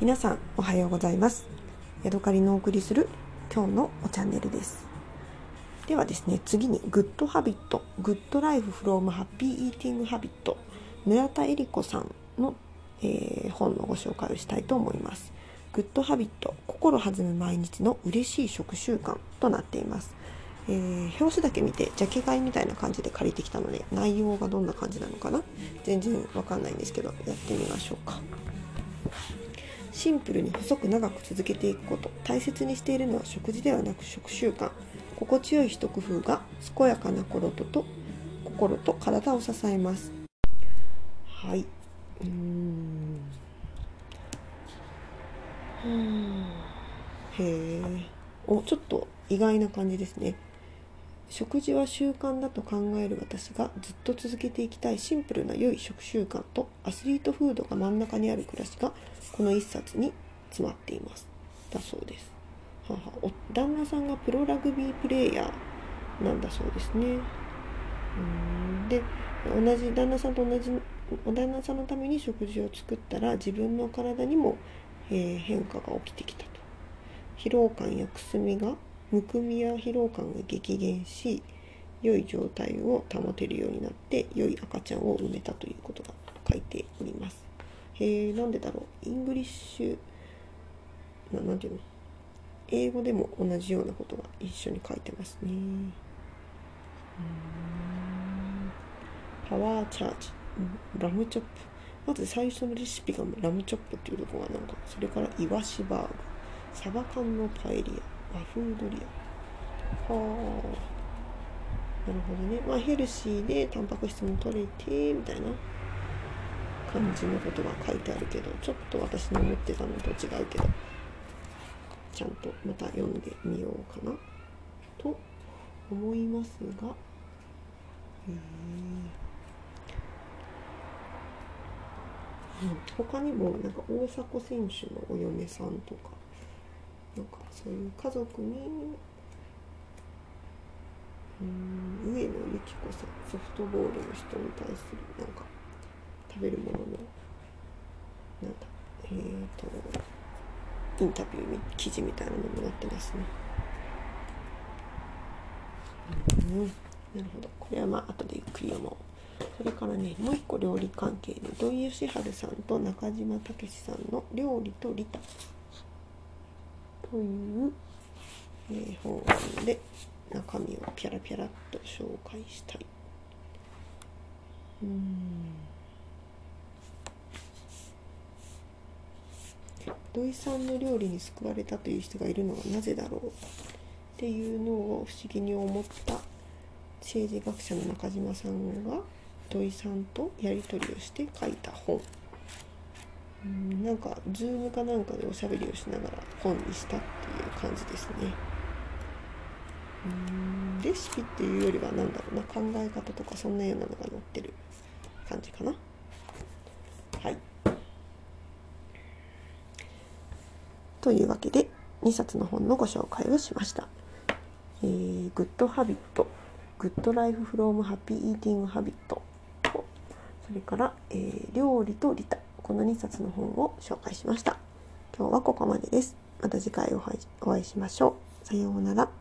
皆さんおはようございます。ヤドカリのお送りする今日のチャンネルです。ではですね次に Good Habit Good Life from Happy Eating Habit 村田恵理子さんの、えー、本のご紹介をしたいと思います。 Good Habit 心弾む毎日の嬉しい食習慣となっています。えー、表紙だけ見てジャケ買いみたいな感じで借りてきたので内容がどんな感じなのかな？全然わかんないんですけどやってみましょうか。シンプルに細く長く続けていくこと。大切にしているのは食事ではなく食習慣。心地よい一工夫が健やかな心とと心と体を支えます。はい。うん。へえおちょっと意外な感じですね。食事は習慣だと考える私がずっと続けていきたいシンプルな良い食習慣とアスリートフードが真ん中にある暮らしがこの一冊に詰まっています。だそうです。はは旦那さんがプロラグビープレーヤーなんだそうです。ねうん。で同じ旦那さんと同じお旦那さんのために食事を作ったら自分の体にも、えー、変化が起きてきたと。疲労感やくすみがむくみや疲労感が激減し良い状態を保てるようになって良い赤ちゃんを産めたということが書いております。へえなんでだろう？ English ななんていうの？英語でも同じようなことが一緒に書いてますね。パワーチャージ、ラムチョップ。まず最初のレシピがラムチョップっていうとこがなんかそれからイワシバーグサバ缶のパエリア。和風ドリア。はあ。なるほどね。まあヘルシーでタンパク質も取れてみたいな感じのことが書いてあるけどちょっと私の思ってたのと違うけどちゃんとまた読んでみようかな。と思いますがえうん、他にもなんか大迫選手のお嫁さんとかなんかそういう家族にうん上野由岐子さんソフトボールの人に対するなんか食べるもののなんだえっ、ー、とインタビュー記事みたいなのもなってますね。うん、なるほどこれはまあ後でゆっくり読もう。それからねもう一個料理関係で土井善晴さんと中島武さんの「料理と利他」という、えー、本で中身をピャラピャラっと紹介したい。うん土井さんの料理に救われたという人がいるのはなぜだろうっていうのを不思議に思った政治学者の中島さんが土井さんとやり取りをして書いた本うんなんかズームかなんかでおしゃべりをしながら本にしたっていう感じですね。うんレシピっていうよりは何だろうな考え方とかそんなようなのが載ってる感じかな。はい。というわけで2冊の本のご紹介をしました、えー、 Good Habit Good Life From Happy Eating Habitとそれから、えー、料理と利他この2冊の本を紹介しました。今日はここまでです。また次回お会いしましょう。さようなら。